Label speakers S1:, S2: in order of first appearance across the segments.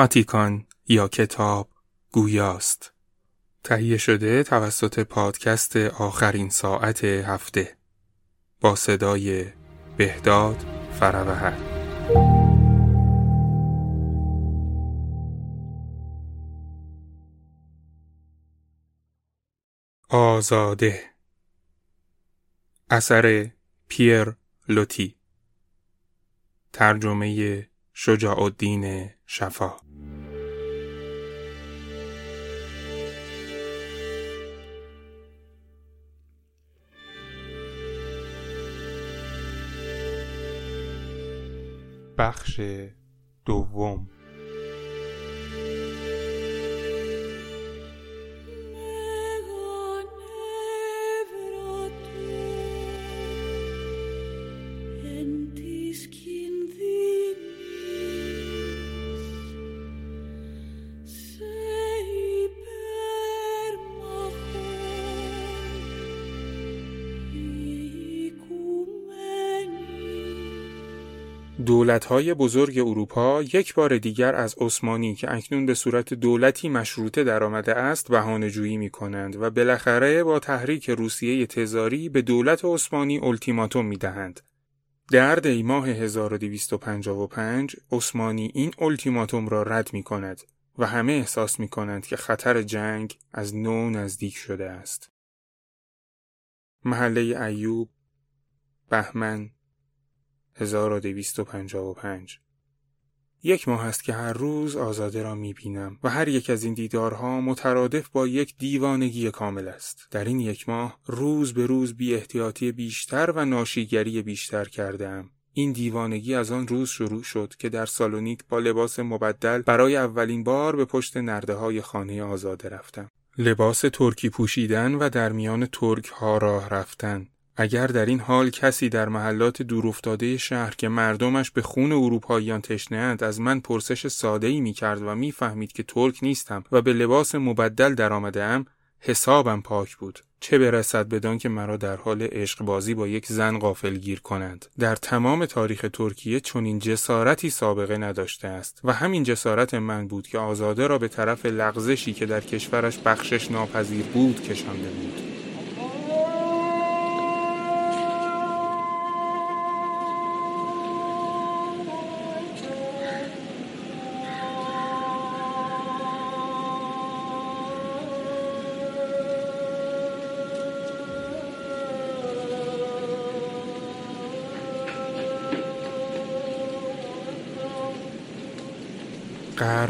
S1: گراماتیکان یا کتاب گویاست. تهیه شده توسط پادکست آخرین ساعت هفته. با صدای بهداد فروهر آزاده. اثر پیر لوتی. ترجمه شجاع الدین شفا. بخش دوم دولت‌های بزرگ اروپا یک بار دیگر از عثمانی که اکنون به صورت دولتی مشروطه درآمده است بهانه‌جویی می‌کنند و بالاخره با تحریک روسیه تزاری به دولت عثمانی التیماتوم می‌دهند. در دی ماه 1255 عثمانی این التیماتوم را رد می کند و همه احساس می کنند که خطر جنگ از نو نزدیک شده است. محله ایوب بهمن 1255 یک ماه است که هر روز آزاده را می بینم و هر یک از این دیدارها مترادف با یک دیوانگی کامل است. در این یک ماه روز به روز بی احتیاطی بیشتر و ناشیگری بیشتر کردم. این دیوانگی از آن روز شروع شد که در سالونیک با لباس مبدل برای اولین بار به پشت نرده های خانه آزاده رفتم. لباس ترکی پوشیدن و در میان ترک ها راه رفتن اگر در این حال کسی در محلات دورافتاده شهر که مردمش به خون اروپاییان تشنهاند از من پرسش ساده ای و می‌فهمید که ترک نیستم و به لباس مبدل درآمده ام حسابم پاک بود. چه برسد بدان که مرا در حال عشق بازی با یک زن غافل گیر کنند. در تمام تاریخ ترکیه چنین جسارتی سابقه نداشته است و همین جسارت من بود که آزاده را به طرف لغزشی که در کشورش بخشش ناپذیر بود کشانده بود.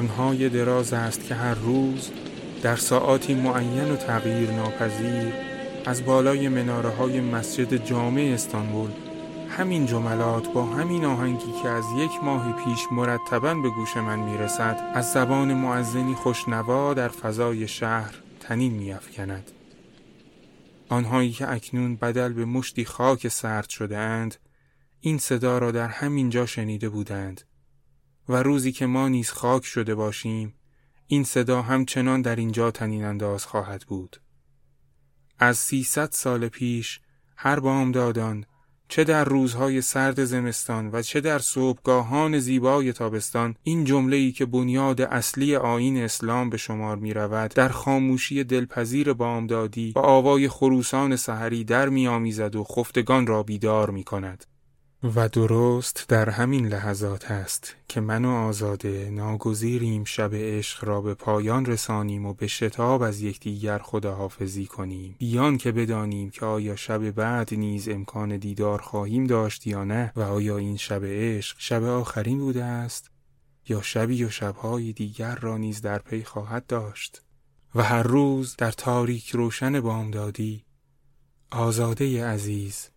S1: قرنهای دراز است که هر روز در ساعاتی معین و تغییر ناپذیر از بالای مناره های مسجد جامع استانبول همین جملات با همین آهنگی که از یک ماه پیش مرتبا به گوش من می‌رسد از زبان معزنی خوشنوا در فضای شهر تنین میافکند. آنهایی که اکنون بدل به مشتی خاک سرد شده اند این صدا را در همین جا شنیده بودند. و روزی که ما نیز خاک شده باشیم این صدا همچنان در اینجا تنین انداز خواهد بود از سیصد سال پیش هر بامدادان چه در روزهای سرد زمستان و چه در صبحگاهان زیبای تابستان این جمله ای که بنیاد اصلی آین اسلام به شمار می رود در خاموشی دلپذیر بامدادی و آوای خروسان سحری در میآمیزد و خفتگان را بیدار می کند. و درست در همین لحظات است که من و آزاده ناگزیریم شب عشق را به پایان رسانیم و به شتاب از یکدیگر خداحافظی کنیم. بیان که بدانیم که آیا شب بعد نیز امکان دیدار خواهیم داشت یا نه و آیا این شب عشق شب آخرین بوده است یا شبی و شبهای دیگر را نیز در پی خواهد داشت. و هر روز در تاریک روشن بامدادی آزاده عزیز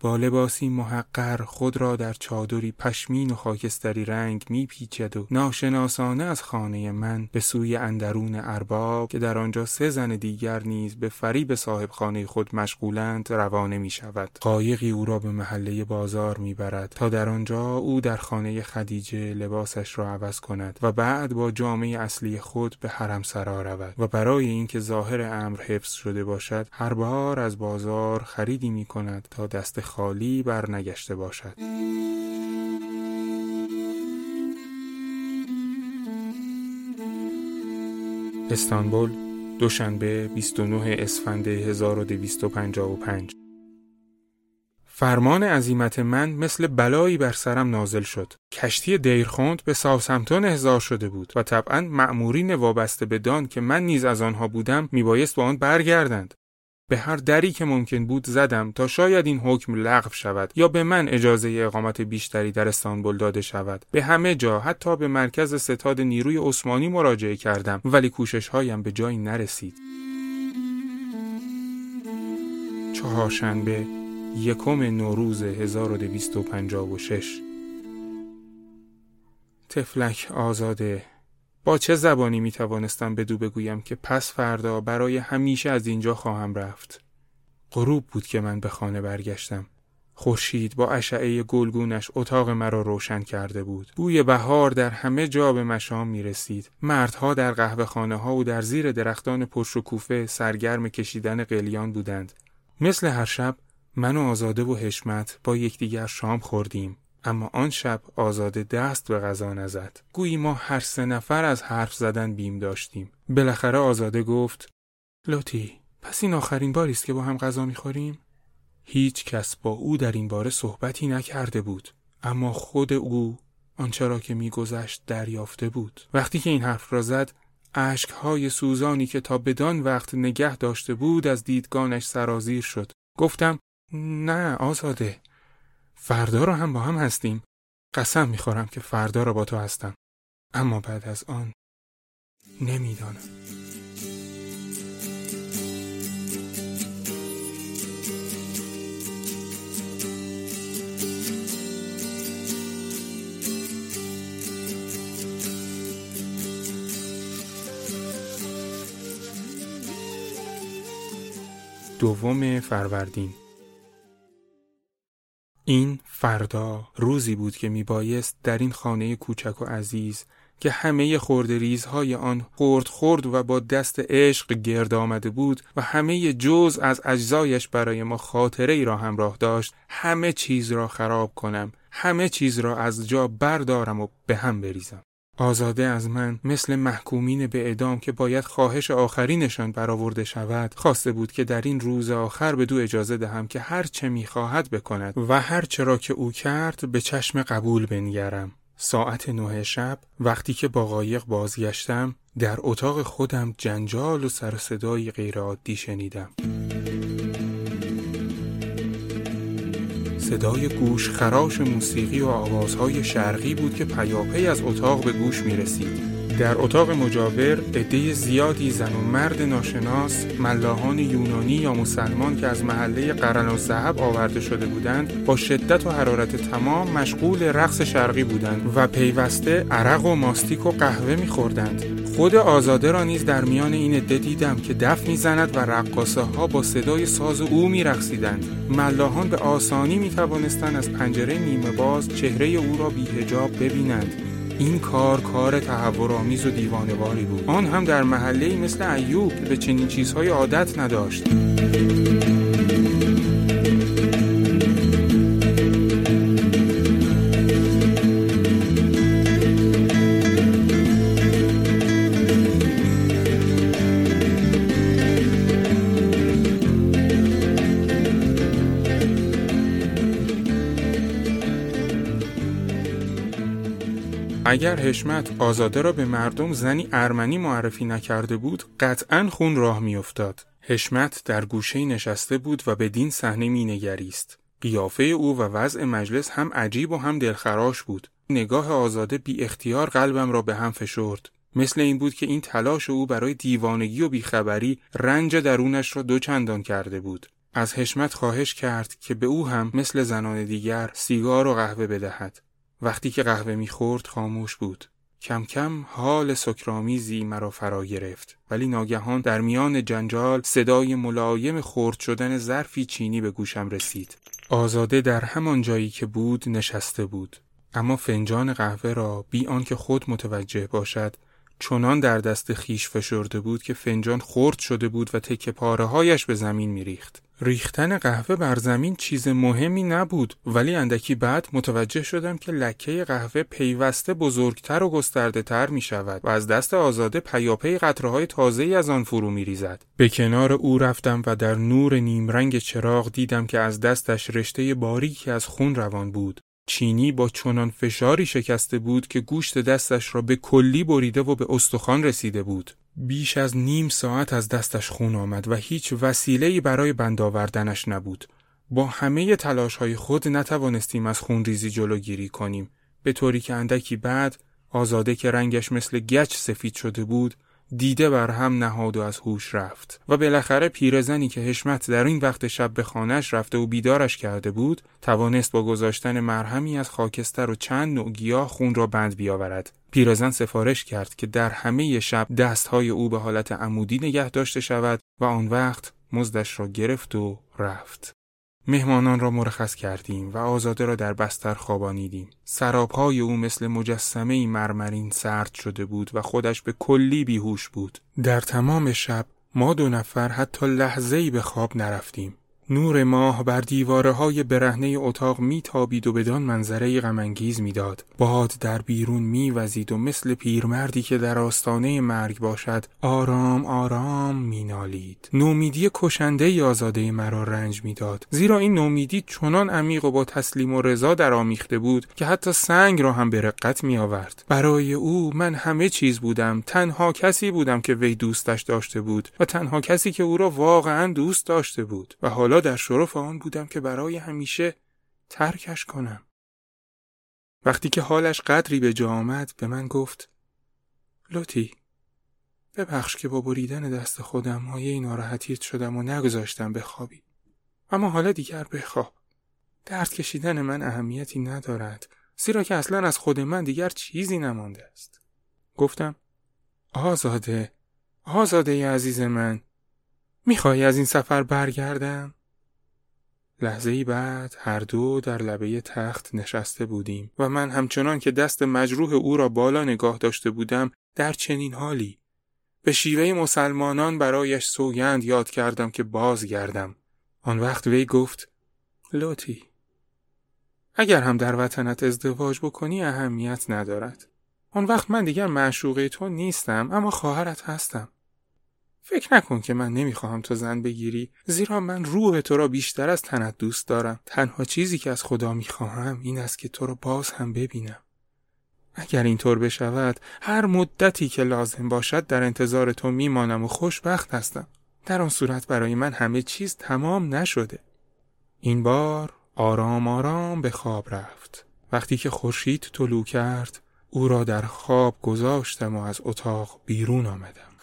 S1: با لباسی محقر خود را در چادری پشمین و خاکستری رنگ میپیچد و ناشناسانه از خانه من به سوی اندرون ارباب که در آنجا سه زن دیگر نیز به فریب صاحب خانه خود مشغولند روانه می شود. قایقی او را به محله بازار می‌برد تا در آنجا او در خانه خدیجه لباسش را عوض کند و بعد با جامعه اصلی خود به حرم سرا رود و برای اینکه ظاهر امر حفظ شده باشد هر بار از بازار خریدی می کند تا دست خالی برنگشته باشد استانبول دوشنبه 29 اسفند 1255 فرمان عزیمت من مثل بلایی بر سرم نازل شد. کشتی دیرخوند به ساوسمتون احضار شده بود و طبعا مأمورین وابسته به دان که من نیز از آنها بودم میبایست با آن برگردند. به هر دری که ممکن بود زدم تا شاید این حکم لغو شود یا به من اجازه اقامت بیشتری در استانبول داده شود. به همه جا حتی به مرکز ستاد نیروی عثمانی مراجعه کردم ولی کوشش هایم به جایی نرسید. چهارشنبه یکم نوروز 1256 تفلک آزاده. با چه زبانی می توانستم بدو بگویم که پس فردا برای همیشه از اینجا خواهم رفت؟ غروب بود که من به خانه برگشتم. خورشید با اشعه گلگونش اتاق مرا روشن کرده بود. بوی بهار در همه جا به مشام می رسید مردها در قهوه خانه ها و در زیر درختان پشت و کوفه سرگرم کشیدن قلیان بودند. مثل هر شب من و آزاده و حشمت با یکدیگر شام خوردیم. اما آن شب آزاده دست به غذا نزد. گویی ما هر سه نفر از حرف زدن بیم داشتیم. بالاخره آزاده گفت لوتی پس این آخرین باری است که با هم غذا می‌خوریم؟ هیچ کس با او در این باره صحبتی نکرده بود. اما خود او آنچه را که میگذشت دریافته بود. وقتی که این حرف را زد اشکهای سوزانی که تا بدان وقت نگه داشته بود از دیدگانش سرازیر شد. گفتم نه آزاده. فردا رو هم با هم هستیم. قسم می‌خورم که فردا را با تو هستم. اما بعد از آن نمی‌دانم. دوم فروردین. این فردا روزی بود که میبایست در این خانه کوچک و عزیز که همه خردریزهای آن خورد خورد و با دست عشق گرد آمده بود و همه جز از اجزایش برای ما خاطره ای را همراه داشت همه چیز را خراب کنم همه چیز را از جا بردارم و به هم بریزم. آزاده از من مثل محکومین به اعدام که باید خواهش آخرینشان برآورده شود خواسته بود که در این روز آخر به دو اجازه دهم که هر چه می‌خواهد بکند و هر چرا که او کرد به چشم قبول بنگرم. ساعت نه شب وقتی که با قایق بازگشتم در اتاق خودم جنجال و سر صدایی غیرعادی شنیدم. صدای گوش خراش موسیقی و آوازهای شرقی بود که پیاپی از اتاق به گوش می رسید. در اتاق مجاور عده زیادی زن و مرد ناشناس ملاحان یونانی یا مسلمان که از محله قرن و زهب آورده شده بودند با شدت و حرارت تمام مشغول رقص شرقی بودند و پیوسته عرق و ماستیک و قهوه میخوردند خود آزاده را نیز در میان این عده دیدم که دف می‌زند و رقاصه ها با صدای ساز او میرقصیدند. ملاحان به آسانی می توانستند از پنجره نیمه باز چهره او را بیهجاب ببینند. این کار کار تحور آمیز و دیوانواری بود. آن هم در محله مثل ایوب که به چنین چیزهای عادت نداشت. اگر حشمت آزاده را به مردم زنی ارمنی معرفی نکرده بود قطعا خون راه میافتاد. حشمت در گوشه نشسته بود و به دین صحنه مینگریست. قیافه او و وضع مجلس هم عجیب و هم دلخراش بود. نگاه آزاده بی اختیار قلبم را به هم فشرد. مثل این بود که این تلاش او برای دیوانگی و بیخبری رنج درونش را دو چندان کرده بود. از حشمت خواهش کرد که به او هم مثل زنان دیگر سیگار و قهوه بدهد. وقتی که قهوه می‌خورد خاموش بود. کم کم حال سکرامیزی مرا فرا گرفت ولی ناگهان در میان جنجال صدای ملایم خورد شدن ظرفی چینی به گوشم رسید. آزاده در همان جایی که بود نشسته بود. اما فنجان قهوه را بی آنکه خود متوجه باشد چنان در دست خیش فشرده بود که فنجان خرد شده بود و تکه پاره هایش به زمین میریخت. ریختن قهوه بر زمین چیز مهمی نبود ولی اندکی بعد متوجه شدم که لکه قهوه پیوسته بزرگتر و گسترده تر می شود و از دست آزاده پیاپی قطره های تازه از آن فرو می ریزد. به کنار او رفتم و در نور نیمرنگ چراغ دیدم که از دستش رشته باریکی از خون روان بود. چینی با چنان فشاری شکسته بود که گوشت دستش را به کلی بریده و به استخوان رسیده بود. بیش از نیم ساعت از دستش خون آمد و هیچ وسیله‌ای برای بند آوردنش نبود. با همه تلاش های خود نتوانستیم از خونریزی جلوگیری کنیم. به طوری که اندکی بعد آزاده که رنگش مثل گچ سفید شده بود دیده بر هم نهاد و از هوش رفت و بالاخره پیرزنی که حشمت در این وقت شب به خانهش رفته و بیدارش کرده بود توانست با گذاشتن مرهمی از خاکستر و چند نوع گیاه خون را بند بیاورد. پیرزن سفارش کرد که در همه شب دستهای او به حالت عمودی نگه داشته شود و آن وقت مزدش را گرفت و رفت. مهمانان را مرخص کردیم و آزاده را در بستر خوابانیدیم. سرابهای او مثل مجسمه مرمرین سرد شده بود و خودش به کلی بیهوش بود. در تمام شب ما دو نفر حتی لحظه‌ای به خواب نرفتیم. نور ماه بر دیواره های برهنه اتاق میتابید و بدان منظره غمانگیز می‌داد. باد در بیرون میوزید و مثل پیرمردی که در آستانه مرگ باشد آرام آرام مینالید. نومیدی کشنده آزاده مرا رنج می‌داد. زیرا این نومیدی چنان عمیق و با تسلیم و رضا در آمیخته بود که حتی سنگ را هم به رقت می آورد. برای او من همه چیز بودم. تنها کسی بودم که وی دوستش داشته بود و تنها کسی که او را واقعا دوست داشته بود و حالا در شرف آن بودم که برای همیشه ترکش کنم. وقتی که حالش قدری به جا آمد به من گفت لوتی ببخش که با بریدن دست خودم مایه ناراحتیت شدم و نگذاشتم بخوابی. اما حالا دیگر بخواب. درد کشیدن من اهمیتی ندارد زیرا که اصلا از خود من دیگر چیزی نمانده است. گفتم آزاده آزاده عزیز من می‌خوای از این سفر برگردم؟ لحظه ای بعد هر دو در لبه تخت نشسته بودیم و من همچنان که دست مجروح او را بالا نگاه داشته بودم در چنین حالی به شیوه مسلمانان برایش سوگند یاد کردم که بازگردم. آن وقت وی گفت لوتی اگر هم در وطنت ازدواج بکنی اهمیت ندارد. آن وقت من دیگر معشوقه تو نیستم اما خواهرت هستم. فکر نکن که من نمی‌خواهم تو زن بگیری. زیرا من روح تو را بیشتر از تنت دوست دارم. تنها چیزی که از خدا می‌خواهم این است که تو را باز هم ببینم. اگر اینطور بشود هر مدتی که لازم باشد در انتظار تو میمانم و خوشبخت هستم. در آن صورت برای من همه چیز تمام نشده. این بار آرام آرام به خواب رفت. وقتی که خورشید طلوع کرد او را در خواب گذاشتم و از اتاق بیرون آمدم.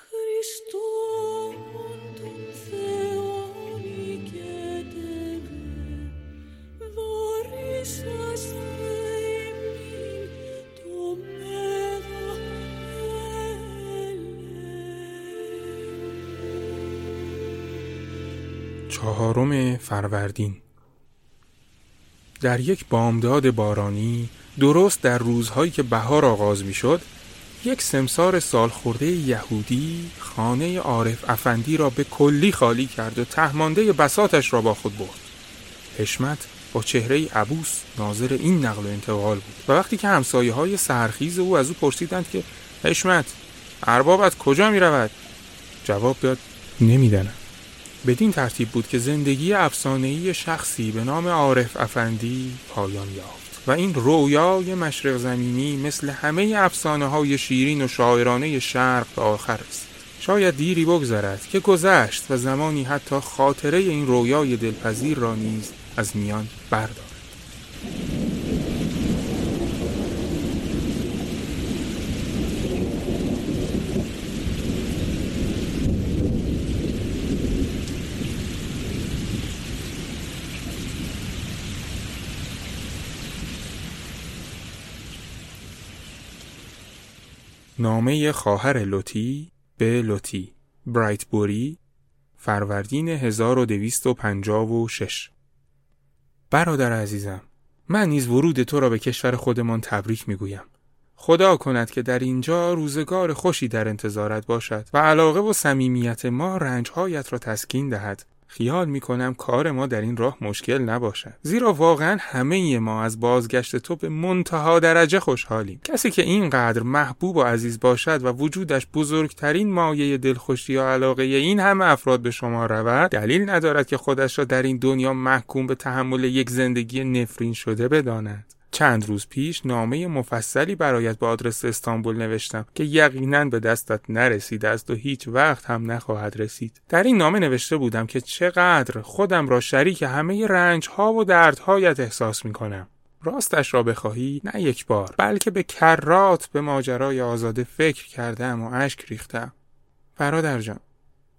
S1: چهارم فروردین. در یک بامداد بارانی درست در روزهایی که بهار آغاز می شد یک سمسار سالخورده یهودی خانه عارف افندی را به کلی خالی کرد و تهمانده بساتش را با خود برد. حشمت با چهره عبوس ناظر این نقل و انتقال بود و وقتی که همسایه های سرخیز او از او پرسیدند که حشمت اربابت کجا می رود؟ جواب داد نمی‌دانم. بدین ترتیب بود که زندگی افسانه‌ای شخصی به نام عارف افندی پایان یافت و این رویای مشرق زمینی مثل همه افسانه های شیرین و شاعرانه شرق به آخر است شاید دیری بگذرد که گذشت و زمانی حتی خاطره این رویای دلپذیر را نیز از میان بردارد. نامه خواهر لوتی به لوتی برایتبوری فروردین 1256 برادر عزیزم من نیز ورود تو را به کشور خودمان تبریک می‌گویم. خدا کند که در اینجا روزگار خوشی در انتظارت باشد و علاقه و صمیمیت ما رنجهایت را تسکین دهد. خیال می کنم کار ما در این راه مشکل نباشد. زیرا واقعا همه ما از بازگشت تو به منتها درجه خوشحالیم. کسی که اینقدر محبوب و عزیز باشد و وجودش بزرگترین مایه دلخوشی و علاقه این همه افراد به شما رود دلیل ندارد که خودش را در این دنیا محکوم به تحمل یک زندگی نفرین شده بداند. چند روز پیش نامه مفصلی برایت به آدرس استانبول نوشتم که یقینا به دستت نرسیده است و هیچ وقت هم نخواهد رسید. در این نامه نوشته بودم که چقدر خودم را شریک همه رنج ها و دردهایت احساس می کنم راستش را بخواهی نه یک بار بلکه به کرات به ماجرای آزاده فکر کردم و اشک ریختم. برادر جان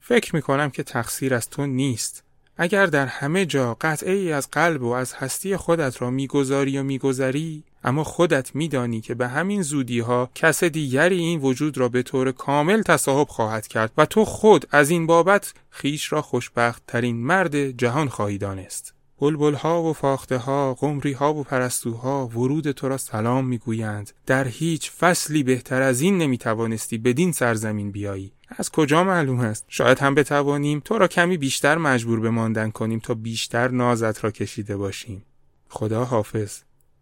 S1: فکر می کنم که تقصیر از تو نیست. اگر در همه جا قطعه ای از قلب و از هستی خودت را می‌گذاری و میگذری اما خودت میدانی که به همین زودی ها کس دیگری این وجود را به طور کامل تصاحب خواهد کرد و تو خود از این بابت خیش را خوشبخت ترین مرد جهان خواهی دانست. بلبل ها و فاخته ها قمری ها و پرستوها ورود تو را سلام می‌گویند. در هیچ فصلی بهتر از این نمی‌توانستی بدین سرزمین بیایی. از کجا معلوم است؟ شاید هم بتوانیم تو را کمی بیشتر مجبور به ماندن کنیم تا بیشتر نازت را کشیده باشیم. خدا حافظ.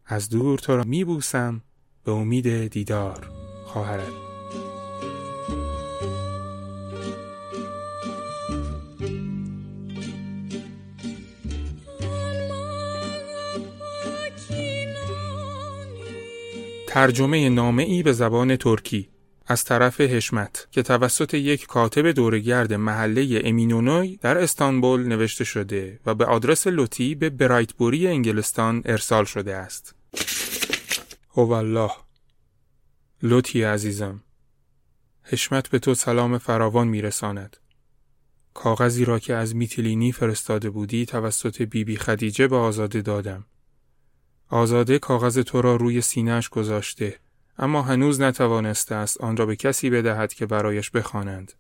S1: از دور تو را میبوسم. به امید دیدار خواهرت. ترجمه نامه ای به زبان ترکی از طرف هشمت که توسط یک کاتب دورگرد محله امینونوی در استانبول نوشته شده و به آدرس لوتی به برایتبوری انگلستان ارسال شده است. الله لوتی عزیزم هشمت به تو سلام فراوان میرساند. کاغذی را که از میتیلینی فرستاده بودی توسط بیبی بی خدیجه به آزاده دادم. آزاده کاغذ تو را روی سینهش گذاشته اما هنوز نتوانسته است آن را به کسی بدهد که برایش بخوانند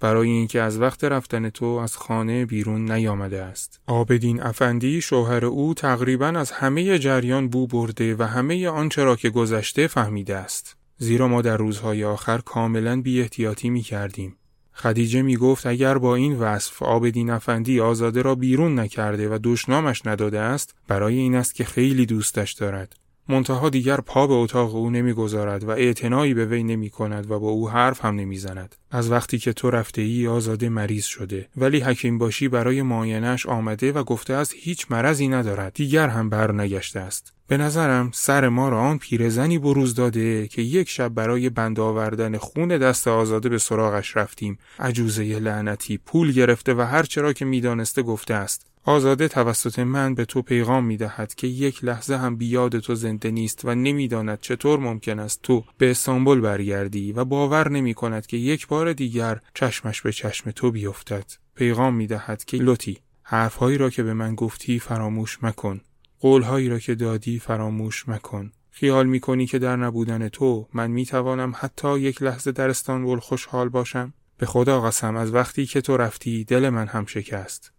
S1: برای اینکه از وقت رفتن تو از خانه بیرون نیامده است. آبدین افندی شوهر او تقریبا از همه جریان بو برده و همه آنچه را که گذشته فهمیده است. زیرا ما در روزهای آخر کاملا بی احتیاطی می کردیم. خدیجه می گفت اگر با این وصف آبدین افندی آزاده را بیرون نکرده و دشنامش نداده است برای این است که خیلی دوستش دارد. منتها دیگر پا به اتاق او نمی‌گذارد و اعتنایی به وی نمی کند و با او حرف هم نمی‌زند. از وقتی که تو رفته ای آزاده مریض شده ولی حکیم باشی برای معاینش آمده و گفته است هیچ مرضی ندارد. دیگر هم بر نگشته است. به نظرم سر ما را آن پیرزنی بروز داده که یک شب برای بند آوردن خون دست آزاده به سراغش رفتیم. عجوزه لعنتی پول گرفته و هر چرا که می‌دانسته گفته است. آزاده توسط من به تو پیغام می دهد که یک لحظه هم بیاد تو زنده نیست و نمی‌داند چطور ممکن است تو به استانبول برگردی و باور نمی کند که یک دیگر چشمش به چشم تو بیفتد. پیغام می دهد که لطی حرفهایی را که به من گفتی فراموش مکن. قولهایی را که دادی فراموش مکن. خیال می کنی که در نبودن تو من می توانم حتی یک لحظه در استانبول خوشحال باشم؟ به خدا قسم از وقتی که تو رفتی دل من هم شکست.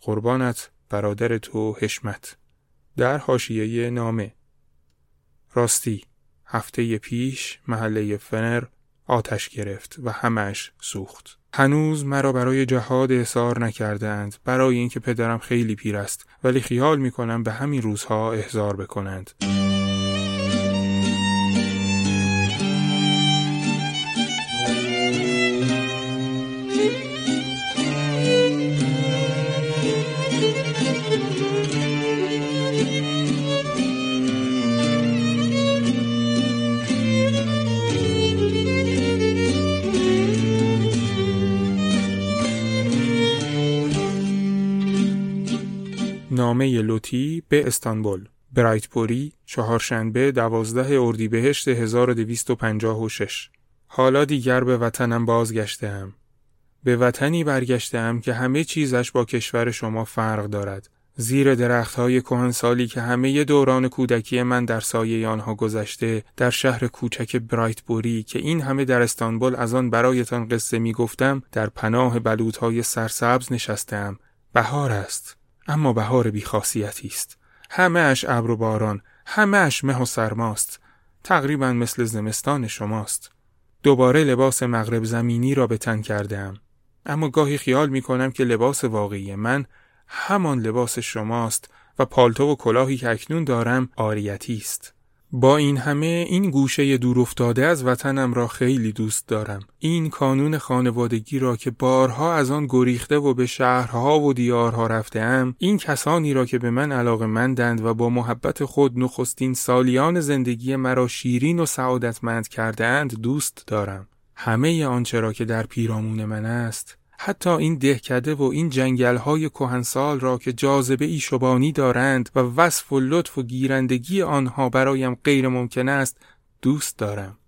S1: قربانت برادر تو حشمت در حاشیه نامه راستی هفته پیش محله فنر آتش گرفت و همش سوخت. هنوز مرا برای جهاد احضار نکردند برای اینکه پدرم خیلی پیر است. ولی خیال می کنم به همین روزها احضار بکنند. لوتی به استانبول برایتپوری چهارشنبه دوازده اردیبهشت 1256 حالا دیگر به وطنم بازگشتم. به وطنی برگشتم که همه چیزش با کشور شما فرق دارد. زیر درخت های کهنسالی که همه دوران کودکی من در سایه آنها گذشته در شهر کوچک برایتبوری که این همه در استانبول از آن برایتان قصه می گفتم در پناه بلوط های سرسبز نشستم بهار است اما بهار بیخاصیتی است همه اش ابر و باران همه اش مه و سرماست تقریبا مثل زمستان شماست. دوباره لباس مغرب زمینی را به تن کردم. اما گاهی خیال می کنم که لباس واقعی من همان لباس شماست و پالتو و کلاهی که اکنون دارم آریتی است. با این همه این گوشه دور افتاده از وطنم را خیلی دوست دارم. این کانون خانوادگی را که بارها از آن گریخته و به شهرها و دیارها رفته ام، این کسانی را که به من علاقه مندند و با محبت خود نخستین سالیان زندگی مرا شیرین و سعادتمند کرده اند دوست دارم. همه آنچه را که در پیرامون من است حتی این دهکده و این جنگل های کهنسال را که جاذبه ای شبانی دارند و وصف و لطف و گیرندگی آنها برایم غیر ممکن است دوست دارم.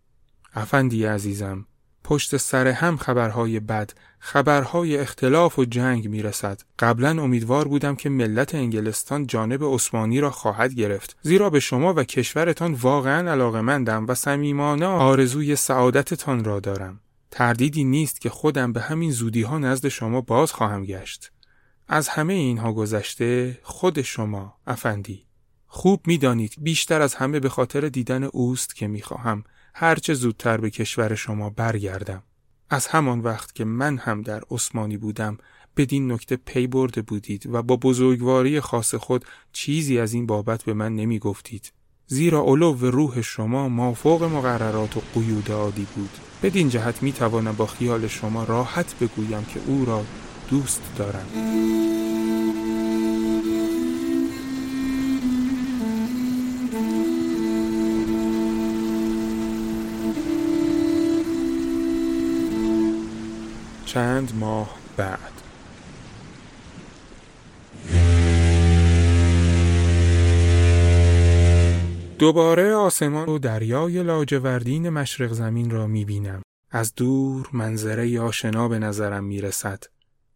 S1: افندی عزیزم پشت سر هم خبرهای بد خبرهای اختلاف و جنگ می‌رسد. قبلا امیدوار بودم که ملت انگلستان جانب عثمانی را خواهد گرفت. زیرا به شما و کشورتان واقعا علاقمندم و صمیمانه آرزوی سعادتتان را دارم. تردیدی نیست که خودم به همین زودی ها نزد شما باز خواهم گشت. از همه اینها گذشته خود شما افندی خوب می‌دانید بیشتر از همه به خاطر دیدن اوست که می‌خواهم هرچه زودتر به کشور شما برگردم. از همان وقت که من هم در عثمانی بودم بدین نکته پی برده بودید و با بزرگواری خاص خود چیزی از این بابت به من نمی گفتید. زیرا علو روح شما مافوق مقررات و قیود عادی بود. بدین جهت می توانم با خیال شما راحت بگویم که او را دوست دارم. چند ماه بعد. دوباره آسمان و دریای لاجوردین مشرق زمین را می بینم. از دور منظره آشنا به نظرم می رسد.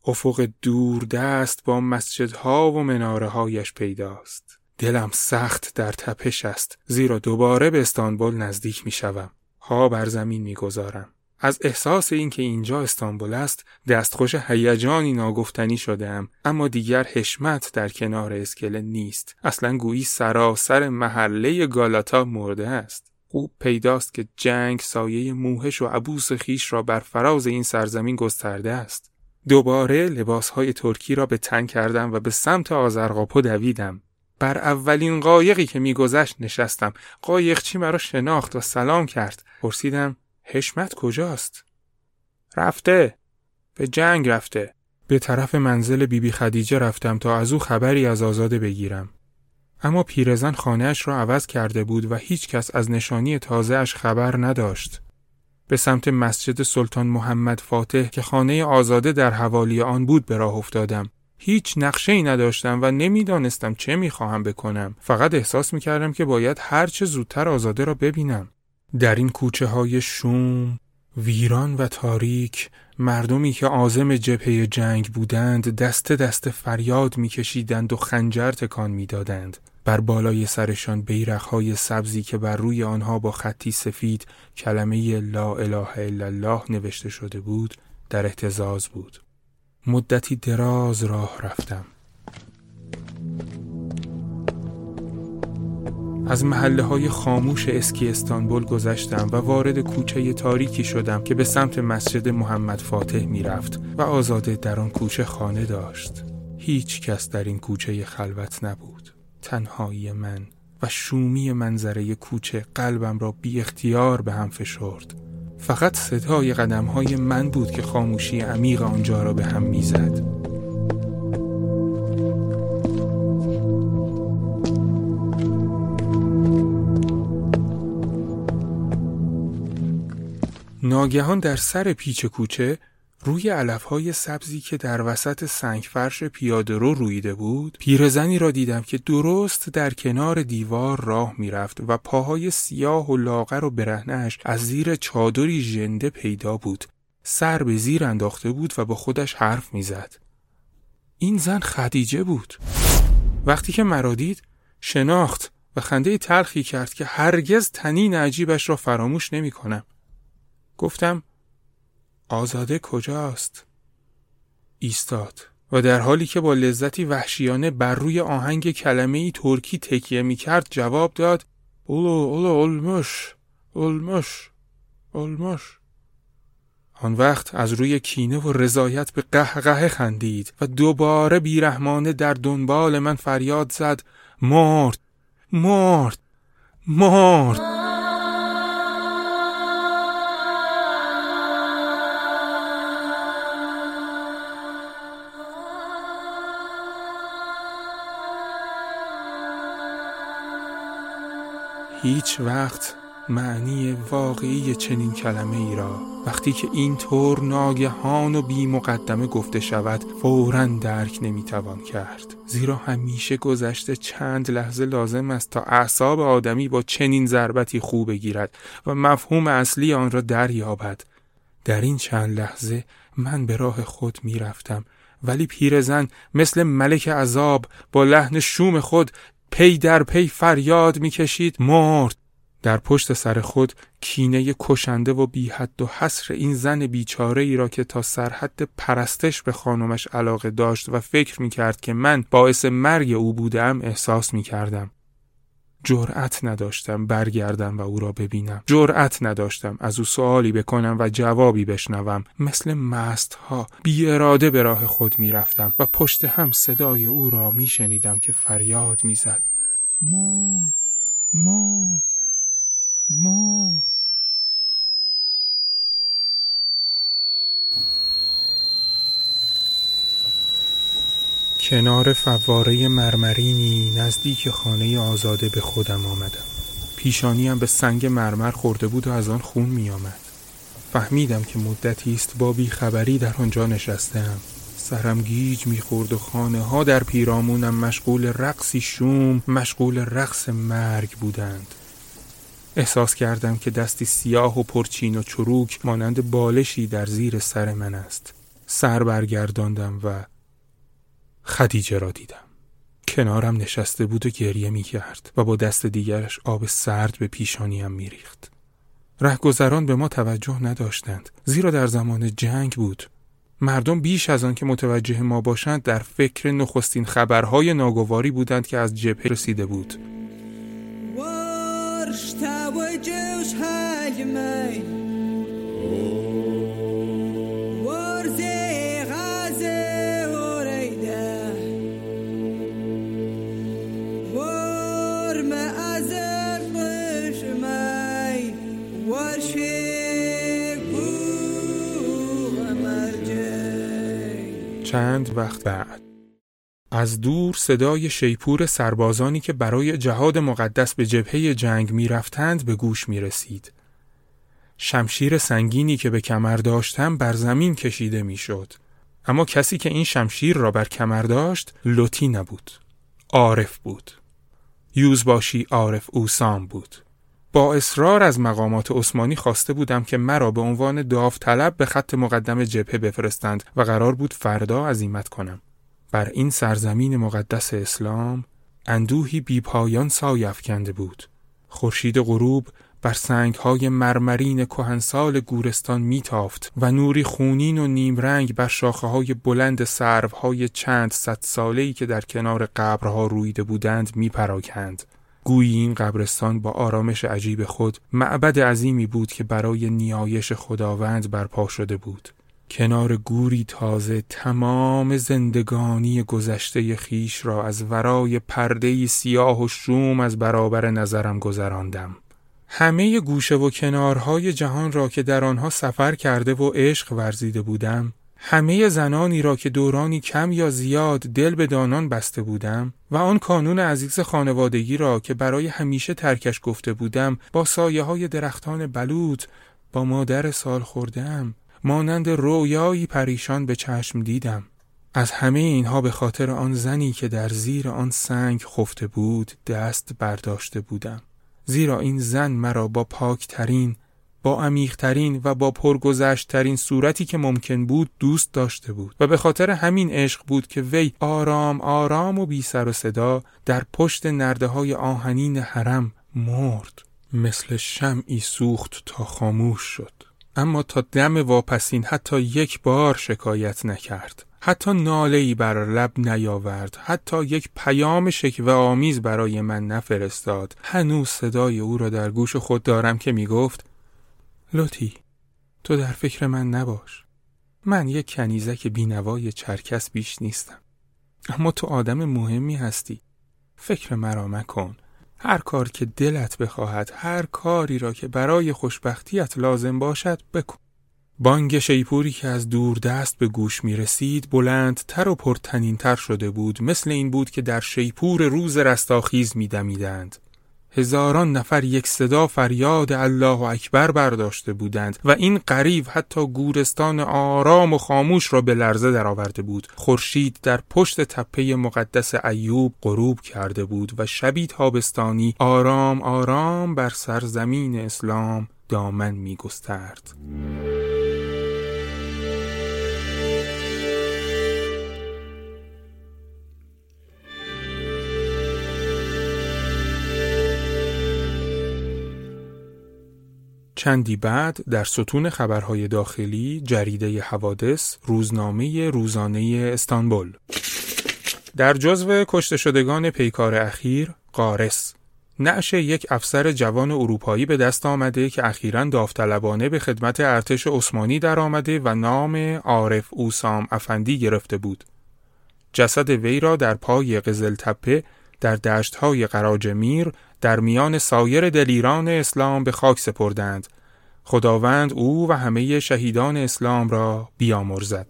S1: افق دور دست با مسجدها و مناره هایش پیداست. دلم سخت در تپش است زیرا دوباره به استانبول نزدیک می شوم. ها بر زمین می گذارم. از احساس اینکه اینجا استانبول است دستخوش هیجانی ناگفتنی شدم اما دیگر حشمت در کنار اسکله نیست. اصلا گویی سراسر محله گالاتا مرده است. خوب پیداست که جنگ سایه موهش و عبوس خیش را بر فراز این سرزمین گسترده است. دوباره لباسهای ترکی را به تن کردم و به سمت آزرقاپو دویدم. بر اولین قایقی که میگذشت نشستم. قایقچی مرا شناخت و سلام کرد. پرسیدم حشمت کجاست؟ رفته. به جنگ رفته. به طرف منزل بیبی بی خدیجه رفتم تا از او خبری از آزاده بگیرم. اما پیرزن خانهاش را عوض کرده بود و هیچ کس از نشانی تازهش خبر نداشت. به سمت مسجد سلطان محمد فاتح که خانه آزاده در حوالی آن بود به راه افتادم. هیچ نقشه ای نداشتم و نمی‌دانستم چه می‌خواهم بکنم. فقط احساس می‌کردم که باید هرچه زودتر آزاده را ببینم. در این کوچه های شوم، ویران و تاریک مردمی که عازم جبهه جنگ بودند دست دست فریاد میکشیدند و خنجر تکان می‌دادند. بر بالای سرشان بیرخهای سبزی که بر روی آنها با خطی سفید کلمه لا اله الا الله نوشته شده بود در احتزاز بود. مدتی دراز راه رفتم. از محله های خاموش اسکی استانبول گذشتم و وارد کوچه تاریکی شدم که به سمت مسجد محمد فاتح می رفت و آزاده در آن کوچه خانه داشت. هیچ کس در این کوچه خلوت نبود. تنهایی من و شومی منظره کوچه قلبم را بی اختیار به هم فشرد. فقط صدای قدم های من بود که خاموشی عمیق آنجا را به هم می‌زد. ناگهان در سر پیچ کوچه روی علفهای سبزی که در وسط سنگ فرش پیاده رو رویده بود پیرزنی را دیدم که درست در کنار دیوار راه می‌رفت و پاهای سیاه و لاغر و برهنش از زیر چادری ژنده پیدا بود. سر به زیر انداخته بود و با خودش حرف می‌زد. این زن خدیجه بود. وقتی که مرا دید شناخت و خنده تلخی کرد که هرگز تنین عجیبش را فراموش نمی کنم. گفتم آزاده کجاست؟ ایستاد و در حالی که با لذتی وحشیانه بر روی آهنگ کلمه ای ترکی تکیه می کرد جواب داد اولو اولو اولمش اولمش اولمش آن وقت از روی کینه و رضایت به قهقه خندید و دوباره بیرحمانه در دنبال من فریاد زد مرد مرد مرد هیچ وقت معنی واقعی چنین کلمه ای را وقتی که این طور ناگهان و بی مقدمه گفته شود فورا درک نمی‌توان کرد. زیرا همیشه گذشته چند لحظه لازم است تا اعصاب آدمی با چنین ضربتی خوب بگیرد و مفهوم اصلی آن را دریابد. در این چند لحظه من به راه خود می‌رفتم ولی پیرزن مثل ملک عذاب با لحن شوم خود پی در پی فریاد می‌کشید مرد در پشت سر خود کینه کشنده و بی حد و حصر این زن بیچاره ای را که تا سرحد پرستش به خانمش علاقه داشت و فکر می کرد که من باعث مرگ او بودم احساس می کردم. جرأت نداشتم برگردم و او را ببینم. جرأت نداشتم از او سوالی بکنم و جوابی بشنوم. مثل مست ها بی اراده به راه خود می رفتم و پشت هم صدای او را می شنیدم که فریاد می زد مرد مرد مرد. کنار فواره مرمرینی نزدیک خانه آزاده به خودم آمدم. پیشانیم به سنگ مرمر خورده بود و از آن خون می آمد. فهمیدم که مدتی است با بیخبری در آنجا نشستم. سرم گیج می‌خورد و خانه ها در پیرامونم مشغول رقصی شوم مشغول رقص مرگ بودند. احساس کردم که دستی سیاه و پرچین و چروک مانند بالشی در زیر سر من است. سر برگرداندم و خدیجه را دیدم. کنارم نشسته بود و گریه می کرد و با دست دیگرش آب سرد به پیشانیم می ریخت. رهگذران به ما توجه نداشتند. زیرا در زمان جنگ بود. مردم بیش از آن که متوجه ما باشند در فکر نخستین خبرهای ناگواری بودند که از جبهه رسیده بود. چند وقت بعد از دور صدای شیپور سربازانی که برای جهاد مقدس به جبهه جنگ می رفتند به گوش می رسید. شمشیر سنگینی که به کمر داشتم بر زمین کشیده می شد. اما کسی که این شمشیر را بر کمر داشت لوتی نبود. عارف بود. یوزباشی عارف اوسام بود. با اصرار از مقامات عثمانی خواسته بودم که مرا به عنوان داوطلب به خط مقدم جبهه بفرستند و قرار بود فردا عزیمت کنم. بر این سرزمین مقدس اسلام اندوهی بیپایان سایه افکنده بود. خورشید غروب بر سنگهای مرمرین کهنسال گورستان میتافت و نوری خونین و نیمرنگ بر شاخه های بلند سروهای چند صد ساله‌ای که در کنار قبرها رویده بودند میپراکند. گویی این قبرستان با آرامش عجیب خود معبد عظیمی بود که برای نیایش خداوند برپا شده بود. کنار گوری تازه تمام زندگانی گذشته خیش را از ورای پرده سیاه و شوم از برابر نظرم گذراندم. همه گوشه و کنارهای جهان را که در آنها سفر کرده و عشق ورزیده بودم همه زنانی را که دورانی کم یا زیاد دل به دانان بسته بودم و آن کانون عزیز خانوادگی را که برای همیشه ترکش گفته بودم با سایه های درختان بلوط با مادر سال خوردم مانند رویایی پریشان به چشم دیدم. از همه اینها به خاطر آن زنی که در زیر آن سنگ خفته بود دست برداشته بودم. زیرا این زن مرا با پاکترین با عمیقترین و با پرگذشتترین صورتی که ممکن بود دوست داشته بود. و به خاطر همین عشق بود که وی آرام آرام و بی سر و صدا در پشت نرده های آهنین حرم مرد مثل شمعی سوخت تا خاموش شد. اما تا دم واپسین حتی یک بار شکایت نکرد. حتی ناله ای بر لب نیاورد. حتی یک پیام شکوه آمیز برای من نفرستاد. هنوز صدای او را در گوش خود دارم که می گفت لوتی تو در فکر من نباش. من یک کنیزک بینوای چرکس بیش نیستم. اما تو آدم مهمی هستی. فکر مرا مکن. هر کار که دلت بخواهد هر کاری را که برای خوشبختیت لازم باشد بکن. بانگ شیپوری که از دور دست به گوش می رسید بلند تر و پرتنین تر شده بود. مثل این بود که در شیپور روز رستاخیز می دمیدند. هزاران نفر یک صدا فریاد الله اکبر برداشته بودند و این قریب حتی گورستان آرام و خاموش را به لرزه درآورده بود خورشید در پشت تپه مقدس ایوب غروب کرده بود و شبی تابستانی آرام آرام بر سرزمین اسلام دامن می گسترد. چندی بعد در ستون خبرهای داخلی جریده حوادث روزنامه روزانه استانبول در جزو کشته شدگان پیکار اخیر قارس نعش یک افسر جوان اروپایی به دست آمده که اخیرا داوطلبانه به خدمت ارتش عثمانی در آمده و نام عارف اوسام افندی گرفته بود. جسد وی را در پای قزل تپه در دشتهای قراجمیر در میان سایر دلیران اسلام به خاک سپردند. خداوند او و همه شهیدان اسلام را بیامرزد.